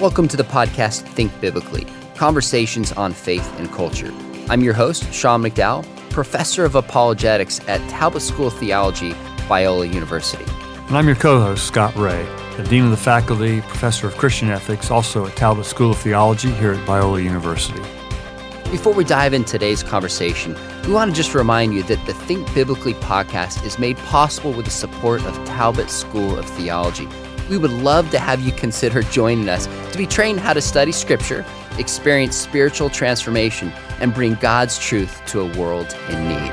Welcome to the podcast Think Biblically Conversations on Faith and Culture. I'm your host, Sean McDowell, professor of apologetics at Talbot School of Theology, Biola University. And I'm your co host, Scott Rae, the Dean of the Faculty, Professor of Christian Ethics, also at Talbot School of Theology here at Biola University. Before we dive into today's conversation, we want to just remind you that the Think Biblically podcast is made possible with the support of Talbot School of Theology we would love to have you consider joining us to be trained how to study Scripture, experience spiritual transformation, and bring God's truth to a world in need.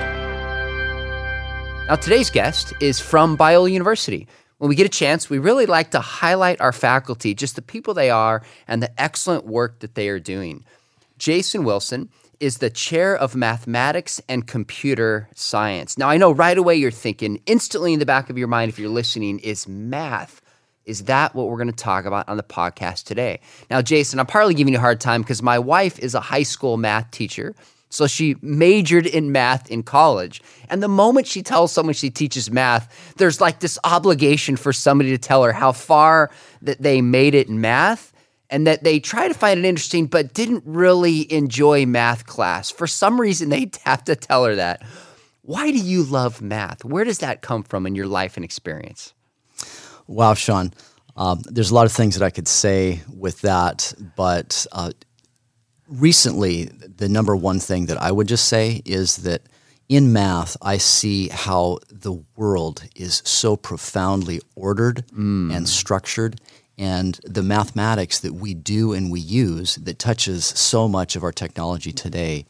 Now, today's guest is from Biola University. When we get a chance, we really like to highlight our faculty, just the people they are, and the excellent work that they are doing. Jason Wilson is the chair of mathematics and computer science. Now, I know right away you're thinking, instantly in the back of your mind, if you're listening, is math. Is that what we're going to talk about on the podcast today? Now, Jason, I'm partly giving you a hard time because my wife is a high school math teacher. So she majored in math in college. And the moment she tells someone she teaches math, there's like this obligation for somebody to tell her how far that they made it in math and that they try to find it interesting but didn't really enjoy math class. For some reason, they have to tell her that. Why do you love math? Where does that come from in your life and experience? Wow, Sean. Um, there's a lot of things that I could say with that, but uh, recently, the number one thing that I would just say is that in math, I see how the world is so profoundly ordered mm. and structured. And the mathematics that we do and we use that touches so much of our technology today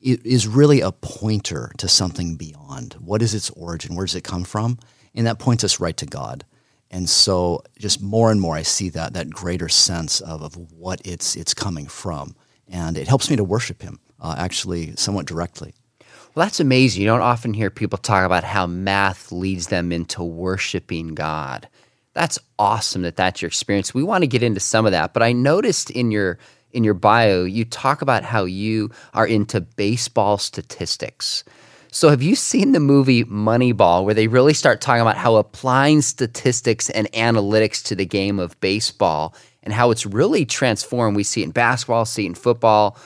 it is really a pointer to something beyond. What is its origin? Where does it come from? And that points us right to God. And so just more and more I see that that greater sense of, of what it's it's coming from. And it helps me to worship him uh, actually somewhat directly. Well, that's amazing. You don't often hear people talk about how math leads them into worshiping God. That's awesome that that's your experience. We want to get into some of that, but I noticed in your in your bio you talk about how you are into baseball statistics. So, have you seen the movie Moneyball, where they really start talking about how applying statistics and analytics to the game of baseball and how it's really transformed? We see it in basketball, see it in football.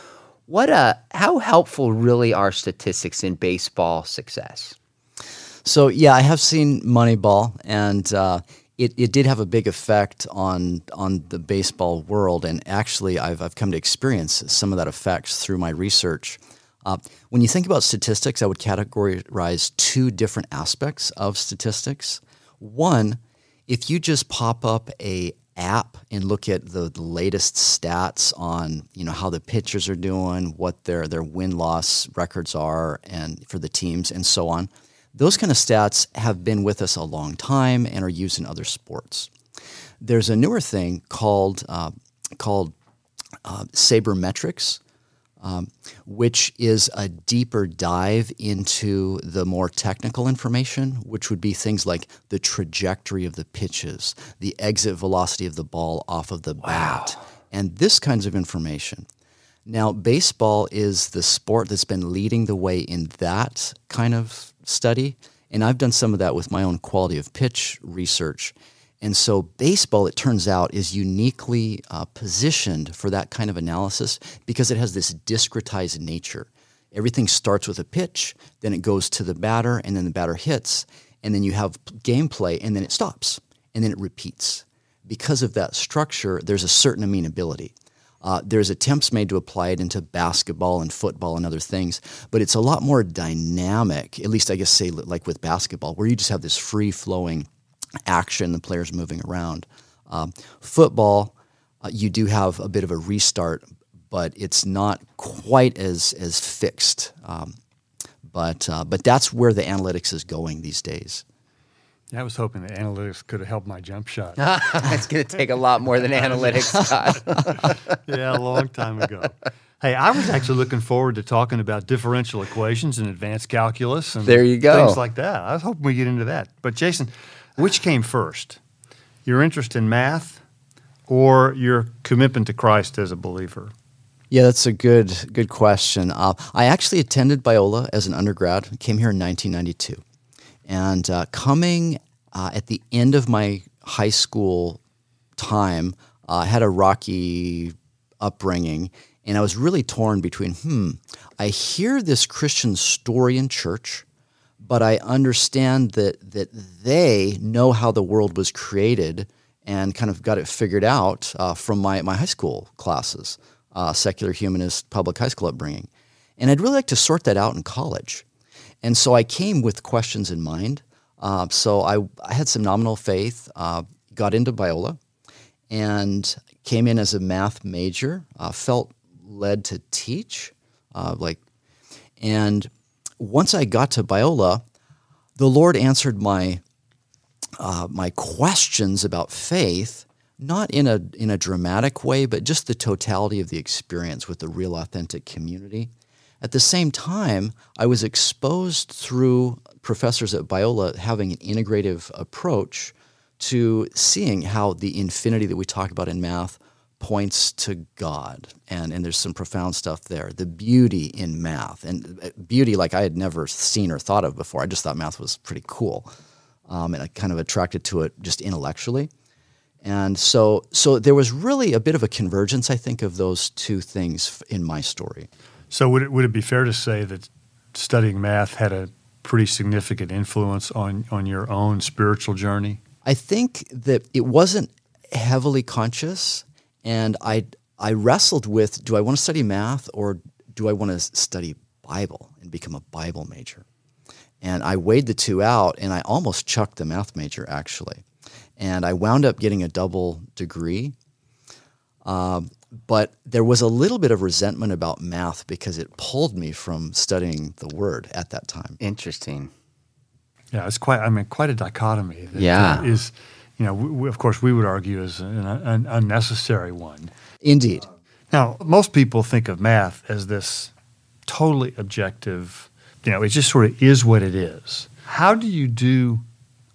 What a uh, how helpful really are statistics in baseball success? So, yeah, I have seen Moneyball, and uh, it, it did have a big effect on on the baseball world. And actually, I've I've come to experience some of that effects through my research. Uh, when you think about statistics, I would categorize two different aspects of statistics. One, if you just pop up a app and look at the, the latest stats on you know how the pitchers are doing, what their their win loss records are, and for the teams and so on, those kind of stats have been with us a long time and are used in other sports. There's a newer thing called uh, called uh, sabermetrics um, which is a deeper dive into the more technical information, which would be things like the trajectory of the pitches, the exit velocity of the ball off of the wow. bat, and this kinds of information. Now, baseball is the sport that's been leading the way in that kind of study, and I've done some of that with my own quality of pitch research. And so, baseball, it turns out, is uniquely uh, positioned for that kind of analysis because it has this discretized nature. Everything starts with a pitch, then it goes to the batter, and then the batter hits, and then you have gameplay, and then it stops, and then it repeats. Because of that structure, there's a certain amenability. Uh, there's attempts made to apply it into basketball and football and other things, but it's a lot more dynamic, at least I guess, say, like with basketball, where you just have this free flowing action, the players moving around. Um, football, uh, you do have a bit of a restart, but it's not quite as as fixed. Um, but uh, but that's where the analytics is going these days. I was hoping that analytics could have helped my jump shot. it's going to take a lot more than analytics, Scott. yeah, a long time ago. Hey, I was actually looking forward to talking about differential equations and advanced calculus and there you go. things like that. I was hoping we get into that. But Jason, which came first? Your interest in math or your commitment to Christ as a believer? Yeah, that's a good good question. Uh, I actually attended Biola as an undergrad. Came here in 1992, and uh, coming uh, at the end of my high school time, I had a rocky upbringing, and I was really torn between, hmm, I hear this Christian story in church, but I understand that that they know how the world was created and kind of got it figured out uh, from my, my high school classes, uh, secular humanist public high school upbringing. And I'd really like to sort that out in college. And so I came with questions in mind. Uh, so I, I, had some nominal faith, uh, got into Biola, and came in as a math major. Uh, felt led to teach, uh, like, and once I got to Biola, the Lord answered my uh, my questions about faith, not in a in a dramatic way, but just the totality of the experience with the real, authentic community. At the same time, I was exposed through professors at Biola having an integrative approach to seeing how the infinity that we talk about in math points to God. And, and there's some profound stuff there. The beauty in math, and uh, beauty like I had never seen or thought of before. I just thought math was pretty cool. Um, and I kind of attracted to it just intellectually. And so, so there was really a bit of a convergence, I think, of those two things in my story. So, would it, would it be fair to say that studying math had a pretty significant influence on, on your own spiritual journey? I think that it wasn't heavily conscious, and I I wrestled with do I want to study math or do I want to study Bible and become a Bible major? And I weighed the two out, and I almost chucked the math major actually, and I wound up getting a double degree. Um, but there was a little bit of resentment about math because it pulled me from studying the word at that time. Interesting. Yeah, it's quite. I mean, quite a dichotomy. That, yeah, is you know, we, of course, we would argue as an, an unnecessary one. Indeed. Now, most people think of math as this totally objective. You know, it just sort of is what it is. How do you do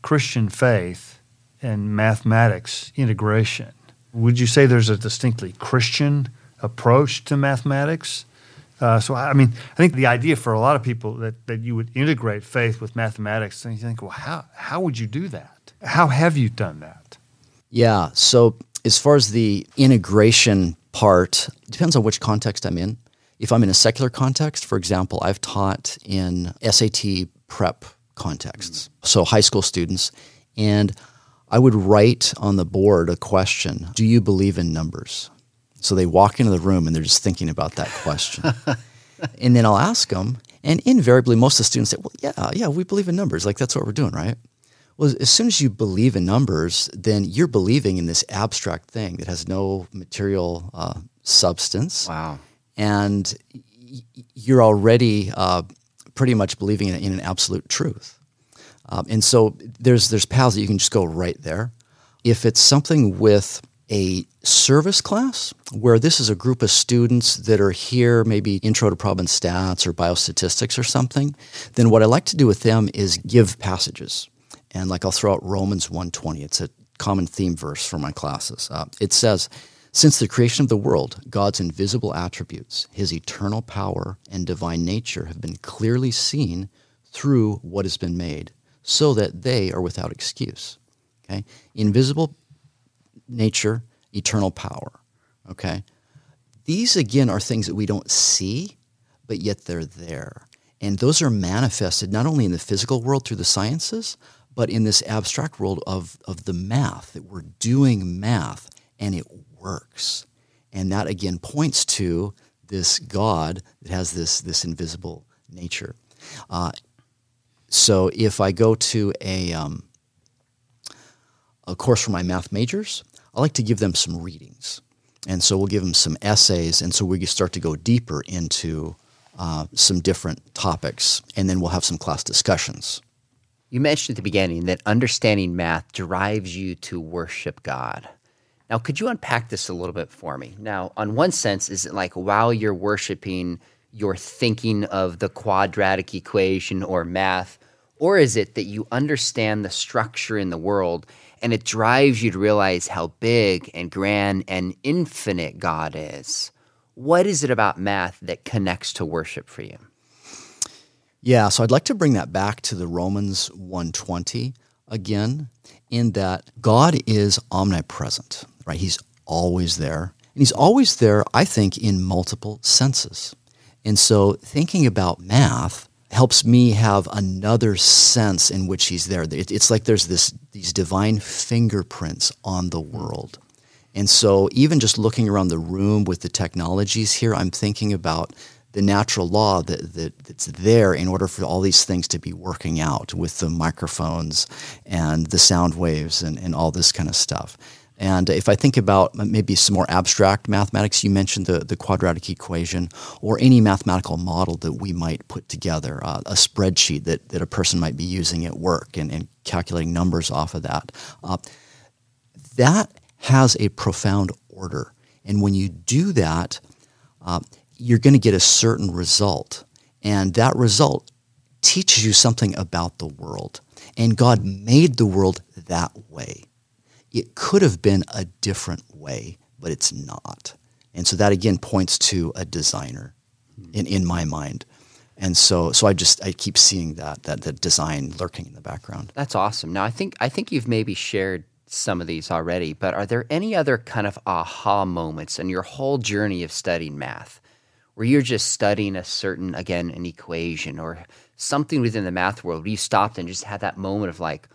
Christian faith and mathematics integration? Would you say there's a distinctly Christian approach to mathematics? Uh, so, I mean, I think the idea for a lot of people that, that you would integrate faith with mathematics, and you think, well, how, how would you do that? How have you done that? Yeah. So, as far as the integration part, depends on which context I'm in. If I'm in a secular context, for example, I've taught in SAT prep contexts, mm. so high school students, and I would write on the board a question Do you believe in numbers? So they walk into the room and they're just thinking about that question. and then I'll ask them, and invariably, most of the students say, Well, yeah, yeah, we believe in numbers. Like, that's what we're doing, right? Well, as soon as you believe in numbers, then you're believing in this abstract thing that has no material uh, substance. Wow. And you're already uh, pretty much believing in, in an absolute truth. Um, and so there's there's paths that you can just go right there. If it's something with a service class where this is a group of students that are here, maybe intro to problem stats or biostatistics or something, then what I like to do with them is give passages. And like I'll throw out Romans 120. It's a common theme verse for my classes. Uh, it says, since the creation of the world, God's invisible attributes, his eternal power and divine nature have been clearly seen through what has been made, so that they are without excuse. Okay? Invisible nature, eternal power. Okay? These, again, are things that we don't see, but yet they're there. And those are manifested not only in the physical world through the sciences, but in this abstract world of, of the math, that we're doing math and it works. And that, again, points to this God that has this, this invisible nature. Uh, so if I go to a, um, a course for my math majors, I like to give them some readings. And so we'll give them some essays, and so we start to go deeper into uh, some different topics, and then we'll have some class discussions. You mentioned at the beginning that understanding math drives you to worship God. Now, could you unpack this a little bit for me? Now, on one sense, is it like while you're worshiping, you're thinking of the quadratic equation or math? Or is it that you understand the structure in the world and it drives you to realize how big and grand and infinite God is. What is it about math that connects to worship for you? Yeah, so I'd like to bring that back to the Romans 120 again in that God is omnipresent, right? He's always there. And he's always there, I think, in multiple senses. And so thinking about math helps me have another sense in which he's there. It's like there's this these divine fingerprints on the world. And so even just looking around the room with the technologies here, I'm thinking about the natural law that, that, that's there in order for all these things to be working out with the microphones and the sound waves and, and all this kind of stuff. And if I think about maybe some more abstract mathematics, you mentioned the, the quadratic equation or any mathematical model that we might put together, uh, a spreadsheet that, that a person might be using at work and, and calculating numbers off of that. Uh, that has a profound order. And when you do that, uh, you're going to get a certain result. And that result teaches you something about the world. And God made the world that way. It could have been a different way, but it's not. And so that again points to a designer in, in my mind. And so, so I just I keep seeing that that that design lurking in the background. That's awesome. Now I think I think you've maybe shared some of these already, but are there any other kind of aha moments in your whole journey of studying math where you're just studying a certain, again, an equation or something within the math world where you stopped and just had that moment of like,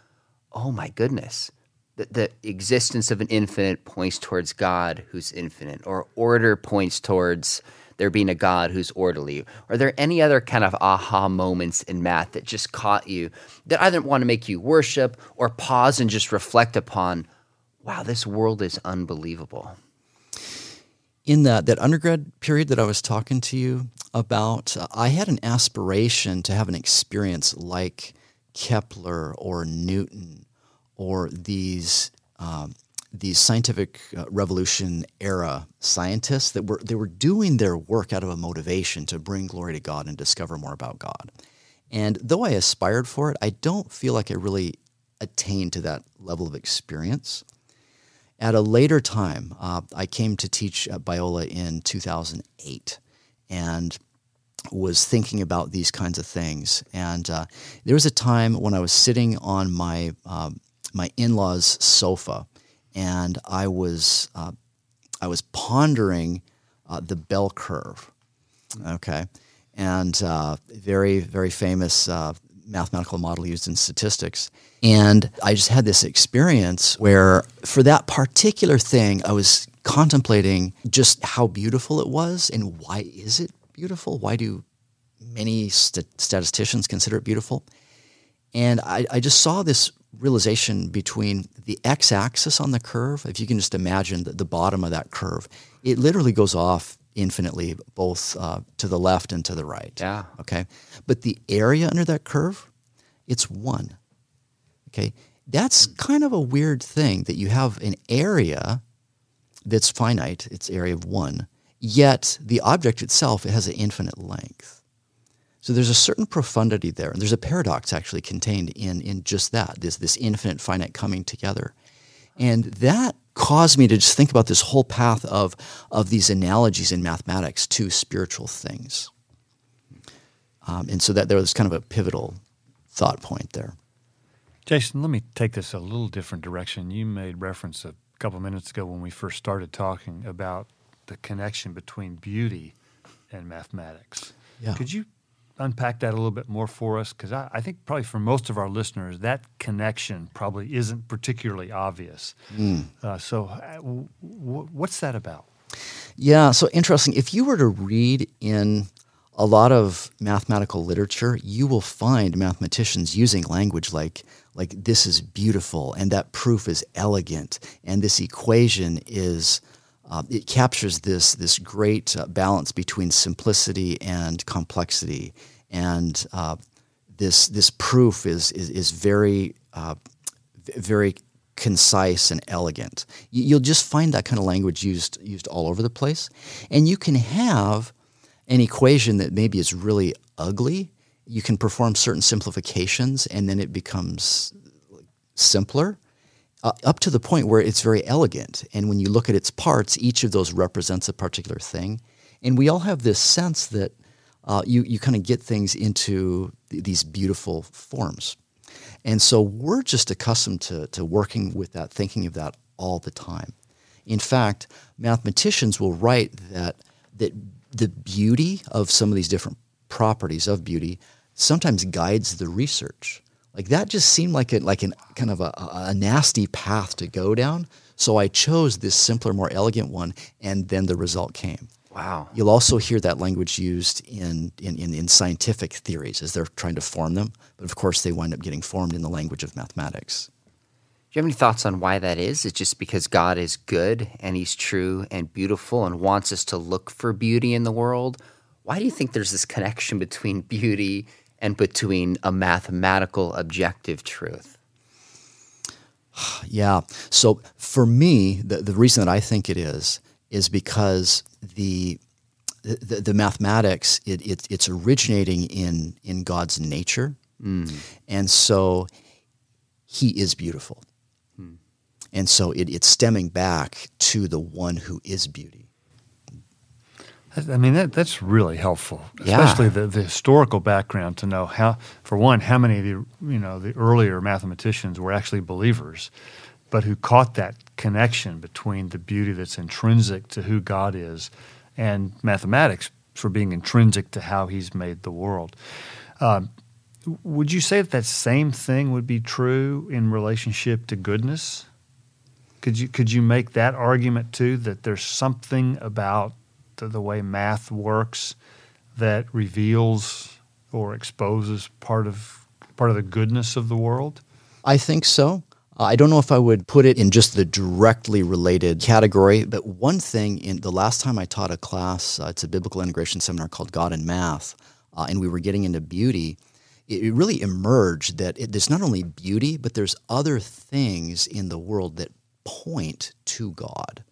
oh my goodness, the, the existence of an infinite points towards God who's infinite, or order points towards there being a God who's orderly? Are there any other kind of aha moments in math that just caught you that either want to make you worship or pause and just reflect upon, wow, this world is unbelievable? In that, that undergrad period that I was talking to you about, I had an aspiration to have an experience like Kepler or Newton or these um, these scientific uh, revolution era scientists that were they were doing their work out of a motivation to bring glory to God and discover more about God. And though I aspired for it, I don't feel like I really attained to that level of experience. At a later time, uh, I came to teach at Biola in 2008 and was thinking about these kinds of things. And uh, there was a time when I was sitting on my, uh, my in law's sofa and I was, uh, I was pondering uh, the bell curve. Okay. And uh, very, very famous mathematical model used in statistics. And I just had this experience where, for that particular thing, I was contemplating just how beautiful it was and why is it beautiful? Why do many st- statisticians consider it beautiful? And I, I just saw this realization between the x axis on the curve, if you can just imagine the, the bottom of that curve, it literally goes off infinitely, both uh, to the left and to the right. Yeah. Okay. But the area under that curve, it's one. Okay. That's kind of a weird thing that you have an area that's finite, it's area of one, yet the object itself it has an infinite length. So there's a certain profundity there, and there's a paradox actually contained in, in just that, this, this infinite finite coming together. And that caused me to just think about this whole path of, of these analogies in mathematics to spiritual things. Um, and so that there was kind of a pivotal thought point there. Jason, let me take this a little different direction. You made reference a couple minutes ago when we first started talking about the connection between beauty and mathematics. Yeah. Could you unpack that a little bit more for us? Because I, I, think probably for most of our listeners, that connection probably isn't particularly obvious. Mm. Uh, so, uh, w- w- what's that about? Yeah, so interesting. If you were to read in a lot of mathematical literature, you will find mathematicians using language like like this is beautiful and that proof is elegant and this equation is uh, it captures this this great uh, balance between simplicity and complexity, and uh, this this proof is is, is very uh, very concise and elegant. You'll just find that kind of language used used all over the place, and you can have an equation that maybe is really ugly. You can perform certain simplifications, and then it becomes simpler uh, up to the point where it's very elegant. And when you look at its parts, each of those represents a particular thing. And we all have this sense that uh, you, you kind of get things into th- these beautiful forms. And so we're just accustomed to, to working with that, thinking of that all the time. In fact, mathematicians will write that that the beauty of some of these different properties of beauty sometimes guides the research. Like that just seemed like a, like an kind of a, a nasty path to go down. So I chose this simpler, more elegant one, and then the result came. Wow. You'll also hear that language used in, in, in, in, scientific theories as they're trying to form them. But of course, they wind up getting formed in the language of mathematics. Do you have any thoughts on why that is? It's just because God is good and He's true and beautiful and wants us to look for beauty in the world? Why do you think there's this connection between beauty and between a mathematical objective truth? Yeah. So for me, the, the reason that I think it is is because the the, the mathematics it, it, it's originating in in God's nature, mm. and so He is beautiful, mm. and so it, it's stemming back to the one who is beauty. I mean that that's really helpful, especially yeah. the, the historical background to know how, for one, how many of the you know the earlier mathematicians were actually believers, but who caught that connection between the beauty that's intrinsic to who God is and mathematics for being intrinsic to how He's made the world. Uh, would you say that that same thing would be true in relationship to goodness? Could you could you make that argument too that there's something about the, way math works that reveals or exposes part of part of the goodness of the world? I think so. I don't know if I would put it in just the directly related category, but one thing in the last time I taught a class, uh, it's a biblical integration seminar called God and Math, uh, and we were getting into beauty. It, it really emerged that it, there's not only beauty, but there's other things in the world that point to God,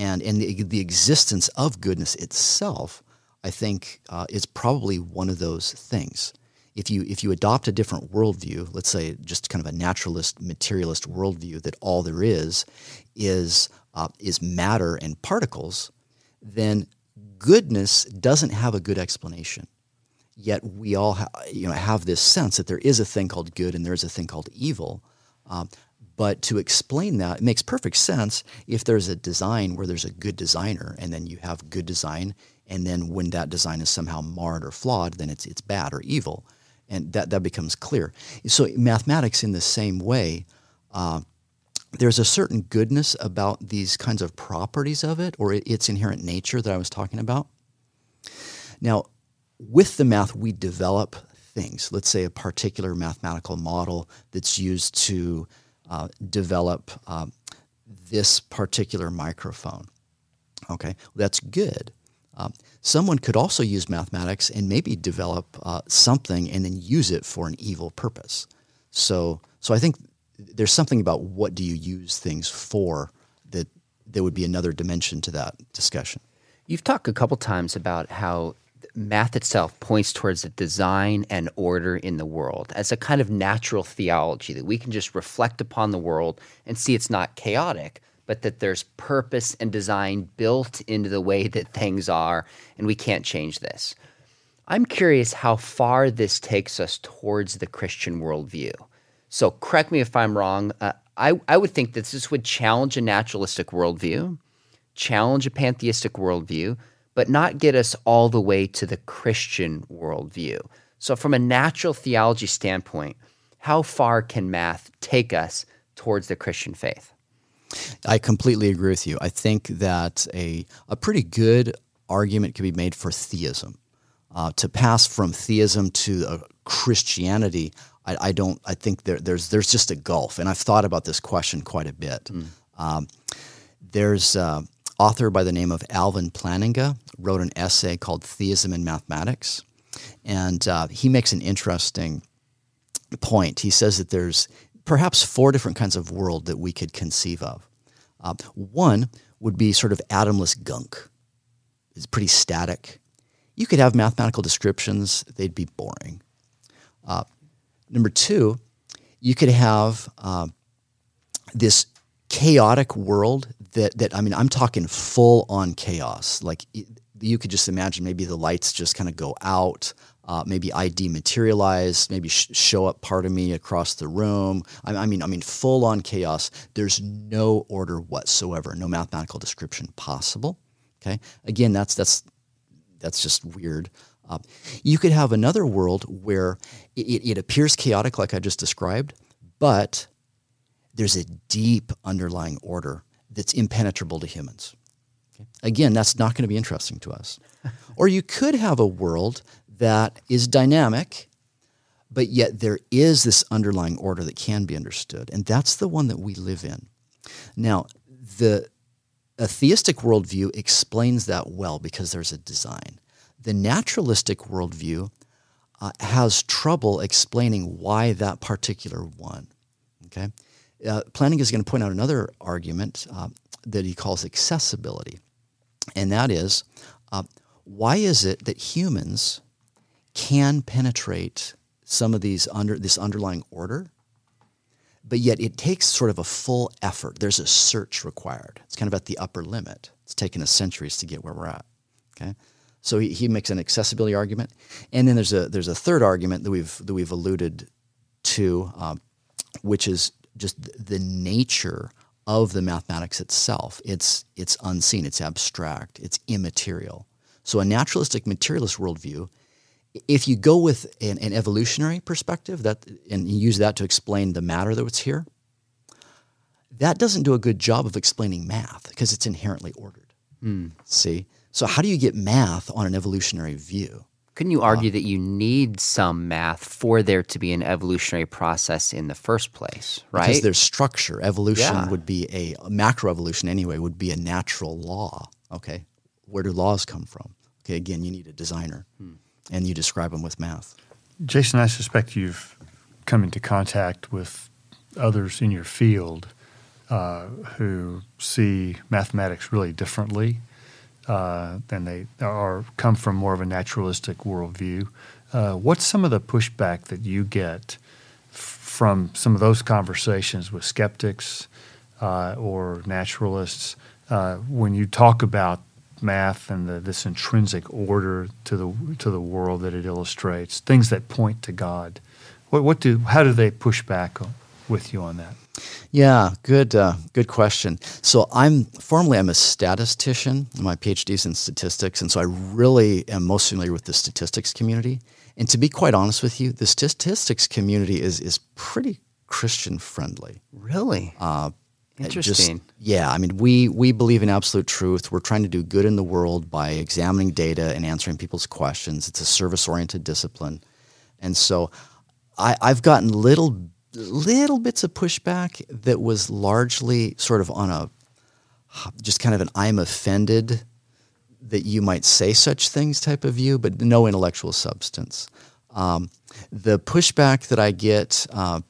and and the, the existence of goodness itself. I think uh, is probably one of those things if you if you adopt a different worldview, let's say just kind of a naturalist, materialist worldview that all there is is uh, is matter and particles, then goodness doesn't have a good explanation. Yet we all ha- you know have this sense that there is a thing called good and there is a thing called evil. Um, but to explain that, it makes perfect sense if there's a design where there's a good designer, and then you have good design, and then when that design is somehow marred or flawed, then it's it's bad or evil and that, that becomes clear. So, mathematics, in the same way, uh, there's a certain goodness about these kinds of properties of it or its inherent nature that I was talking about. Now, with the math, we develop things. Let's say a particular mathematical model that's used to uh, develop uh, this particular microphone. Okay, that's good. Um, someone could also use mathematics and maybe develop uh, something and then use it for an evil purpose. So, so I think there's something about what do you use things for that there would be another dimension to that discussion. You've talked a couple times about how math itself points towards a design and order in the world as a kind of natural theology that we can just reflect upon the world and see it's not chaotic, but that there's purpose and design built into the way that things are, and we can't change this. I'm curious how far this takes us towards the Christian worldview. So, correct me if I'm wrong. Uh, I, I would think that this would challenge a naturalistic worldview, challenge a pantheistic worldview, but not get us all the way to the Christian worldview. So, from a natural theology standpoint, how far can math take us towards the Christian faith? I completely agree with you. I think that a, a pretty good argument can be made for theism. Uh, to pass from theism to uh, Christianity, I, I, don't. I think there, there's there's just a gulf, and I've thought about this question quite a bit. Mm. Um, there's an author by the name of Alvin Plantinga wrote an essay called "Theism in Mathematics," and uh, he makes an interesting point. He says that there's perhaps four different kinds of world that we could conceive of. Uh, one would be sort of atomless gunk. It's pretty static. You could have mathematical descriptions, they'd be boring. Uh, number two, you could have uh, this chaotic world that, that, I mean, I'm talking full on chaos. Like you could just imagine maybe the lights just kind of go out. uh, maybe I dematerialize, maybe sh- show up part of me across the room. I, I mean, I mean, full on chaos. There's no order whatsoever, no mathematical description possible. Okay, again, that's that's that's just weird. Uh, you could have another world where it, it appears chaotic, like I just described, but there's a deep underlying order that's impenetrable to humans. Again, that's not going to be interesting to us. or you could have a world that is dynamic, but yet there is this underlying order that can be understood. And that's the one that we live in. Now, the a theistic worldview explains that well because there's a design. The naturalistic worldview uh, has trouble explaining why that particular one. Okay, uh, Plantinga is going to point out another argument uh, that he calls accessibility, and that is uh, why is it that humans can penetrate some of these under this underlying order, but yet it takes sort of a full effort. There's a search required. It's kind of at the upper limit. It's taken us centuries to get where we're at. Okay, so he, he makes an accessibility argument, and then there's a there's a third argument that we've that we've alluded to, um, which is just the nature of the mathematics itself. It's it's unseen. It's abstract. It's immaterial. So a naturalistic materialist worldview if you go with an, an, evolutionary perspective that and use that to explain the matter that's here, that doesn't do a good job of explaining math because it's inherently ordered. Mm. See, so how do you get math on an evolutionary view? Couldn't you argue uh, that you need some math for there to be an evolutionary process in the first place, right? Because there's structure. Evolution yeah. would be a, a macroevolution anyway would be a natural law. Okay, where do laws come from? Okay, again, you need a designer. Hmm and you describe them with math. Jason, I suspect you've come into contact with others in your field uh, who see mathematics really differently uh, than they are come from more of a naturalistic worldview. Uh, what's some of the pushback that you get f- from some of those conversations with skeptics uh, or naturalists uh, when you talk about math and the, this intrinsic order to the to the world that it illustrates, things that point to God. What, what do how do they push back with you on that? Yeah, good uh, good question. So I'm formally I'm a statistician. My PhD is in statistics, and so I really am most familiar with the statistics community. And to be quite honest with you, the statistics community is is pretty Christian friendly. Really? Uh, Interesting. Just, yeah, I mean, we we believe in absolute truth. We're trying to do good in the world by examining data and answering people's questions. It's a service oriented discipline, and so I, I've gotten little little bits of pushback that was largely sort of on a just kind of an I'm offended that you might say such things type of view, but no intellectual substance. Um, the pushback that I get uh,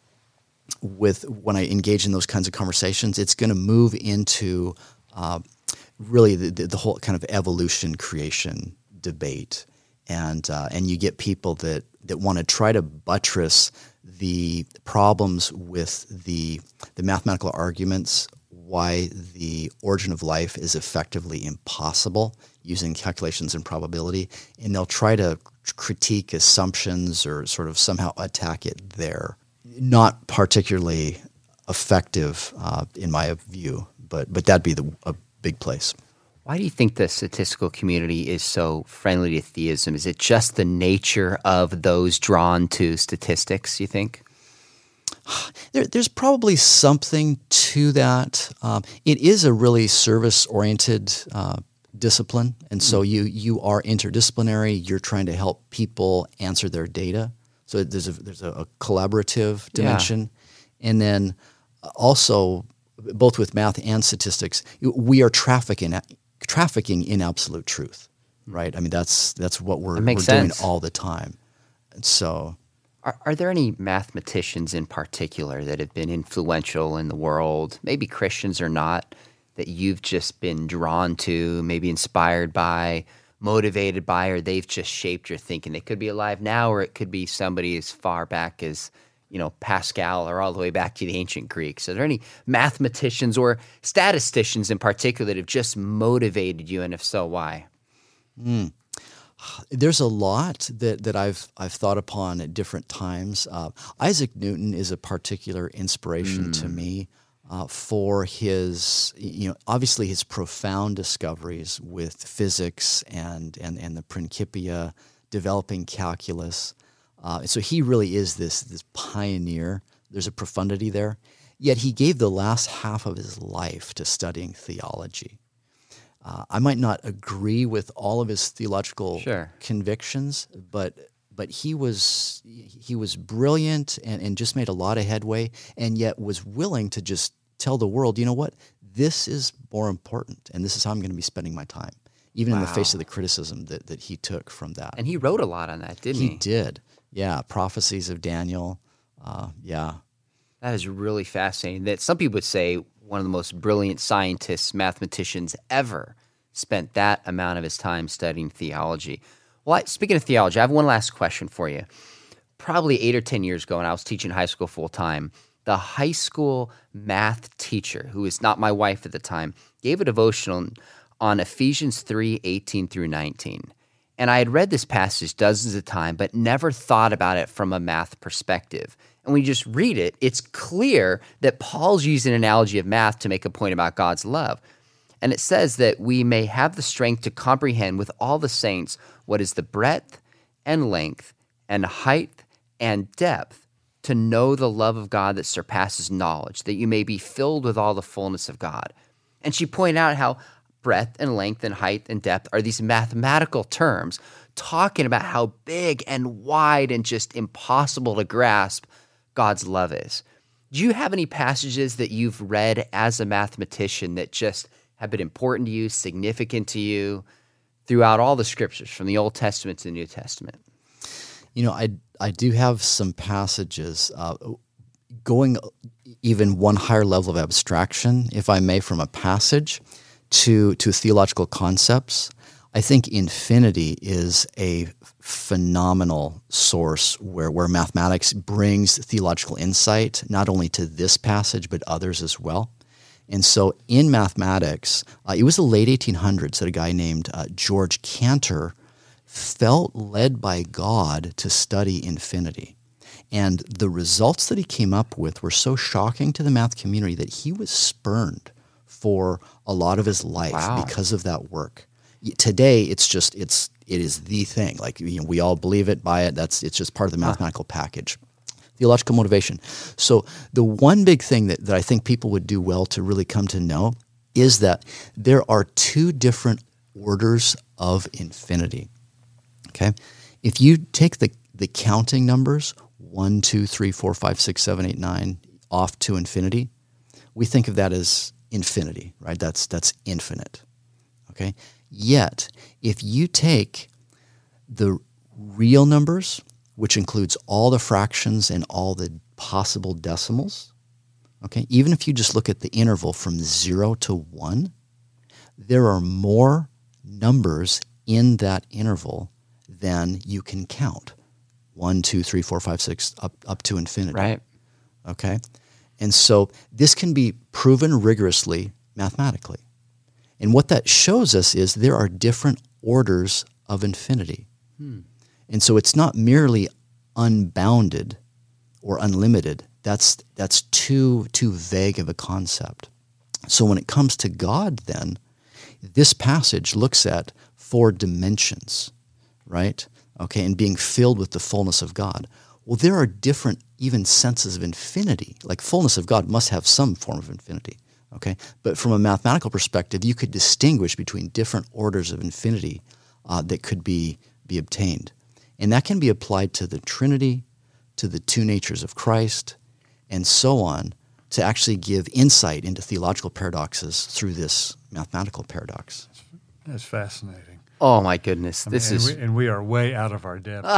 with when I engage in those kinds of conversations, it's going to move into uh, really the, the, whole kind of evolution creation debate, and uh, and you get people that that want to try to buttress the problems with the the mathematical arguments why the origin of life is effectively impossible using calculations and probability, and they'll try to critique assumptions or sort of somehow attack it there not particularly effective uh, in my view, but but that'd be the, a big place. Why do you think the statistical community is so friendly to theism? Is it just the nature of those drawn to statistics? You think? There, there's probably something to that. Um, it is a really service-oriented uh, discipline, and so mm. you you are interdisciplinary. You're trying to help people answer their data. So there's a there's a, collaborative dimension, yeah. and then also both with math and statistics, we are trafficking trafficking in absolute truth, right? I mean that's that's what we're, we're doing all the time, and so. Are, are there any mathematicians in particular that have been influential in the world, maybe Christians or not, that you've just been drawn to, maybe inspired by? motivated by or they've just shaped your thinking. They could be alive now or it could be somebody as far back as, you know, Pascal or all the way back to the ancient Greeks. Are there any mathematicians or statisticians in particular that have just motivated you? And if so, why? Mm. There's a lot that, that I've I've thought upon at different times. Uh, Isaac Newton is a particular inspiration mm. to me uh, for his, you know, obviously his profound discoveries with physics and and and the Principia, developing calculus. Uh, so he really is this this pioneer. There's a profundity there. Yet he gave the last half of his life to studying theology. Uh, I might not agree with all of his theological sure. convictions, but but he was he was brilliant and, and just made a lot of headway, and yet was willing to just tell the world, you know what, this is more important, and this is how I'm going to be spending my time, even wow. in the face of the criticism that, that he took from that. And he wrote a lot on that, didn't he? He did. Yeah, prophecies of Daniel. Uh, yeah. That is really fascinating. That some people would say one of the most brilliant scientists, mathematicians ever, spent that amount of his time studying theology. Well, I, speaking of theology, I have one last question for you. Probably eight or 10 years ago, when I was teaching high school full time, the high school math teacher, who is not my wife at the time, gave a devotional on Ephesians 3 18 through 19. And I had read this passage dozens of times, but never thought about it from a math perspective and when you just read it, it's clear that Paul's using an analogy of math to make a point about God's love. And it says that we may have the strength to comprehend with all the saints what is the breadth and length and height and depth, to know the love of God that surpasses knowledge, that you may be filled with all the fullness of God. And she pointed out how breadth and length and height and depth are these mathematical terms talking about how big and wide and just impossible to grasp God's love is. Do you have any passages that you've read as a mathematician that just have been important to you, significant to you throughout all the scriptures from the Old Testament to the New Testament? You know, I, I do have some passages uh, going even one higher level of abstraction, if I may, from a passage to, to theological concepts. I think infinity is a phenomenal source where, where mathematics brings theological insight, not only to this passage, but others as well. And so in mathematics, uh, it was the late 1800s that a guy named uh, George Cantor felt led by God to study infinity. And the results that he came up with were so shocking to the math community that he was spurned for a lot of his life wow. because of that work today it's just it's it is the thing. Like you know, we all believe it, buy it. That's it's just part of the mathematical package. Theological motivation. So the one big thing that, that I think people would do well to really come to know is that there are two different orders of infinity. Okay? If you take the, the counting numbers, one, two, three, four, five, six, seven, eight, nine, off to infinity, we think of that as infinity, right? That's that's infinite. Okay? Yet, if you take the real numbers, which includes all the fractions and all the possible decimals, okay, even if you just look at the interval from zero to one, there are more numbers in that interval than you can count. One, two, three, four, five, six, up, up to infinity. Right. Okay. And so this can be proven rigorously mathematically. And what that shows us is there are different orders of infinity. Hmm. And so it's not merely unbounded or unlimited. That's, that's too, too vague of a concept. So when it comes to God, then, this passage looks at four dimensions, right? Okay, and being filled with the fullness of God. Well, there are different, even senses of infinity. Like fullness of God must have some form of infinity. Okay, but from a mathematical perspective, you could distinguish between different orders of infinity uh, that could be be obtained, and that can be applied to the Trinity, to the two natures of Christ, and so on, to actually give insight into theological paradoxes through this mathematical paradox. That's fascinating. Oh my goodness, I this mean, is we, and we, are way out of our depth.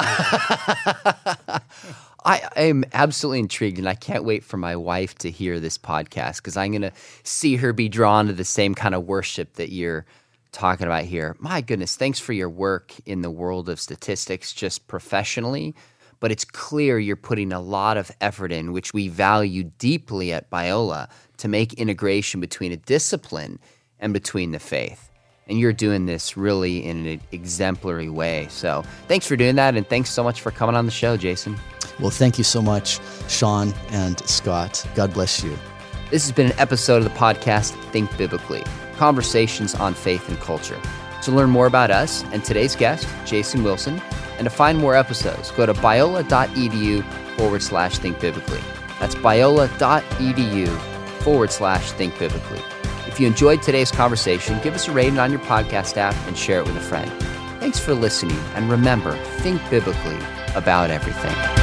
I, am absolutely intrigued, and I can't wait for my wife to hear this podcast because I'm going to see her be drawn to the same kind of worship that you're talking about here. My goodness, thanks for your work in the world of statistics, just professionally. But it's clear you're putting a lot of effort in, which we value deeply at Biola, to make integration between a discipline and between the faith. And you're doing this really in an exemplary way. So thanks for doing that. And thanks so much for coming on the show, Jason. Well, thank you so much, Sean and Scott. God bless you. This has been an episode of the podcast Think Biblically Conversations on Faith and Culture. To learn more about us and today's guest, Jason Wilson, and to find more episodes, go to biola.edu forward slash think biblically. That's biola.edu forward slash think biblically. If you enjoyed today's conversation, give us a rating on your podcast app and share it with a friend. Thanks for listening, and remember, think biblically about everything.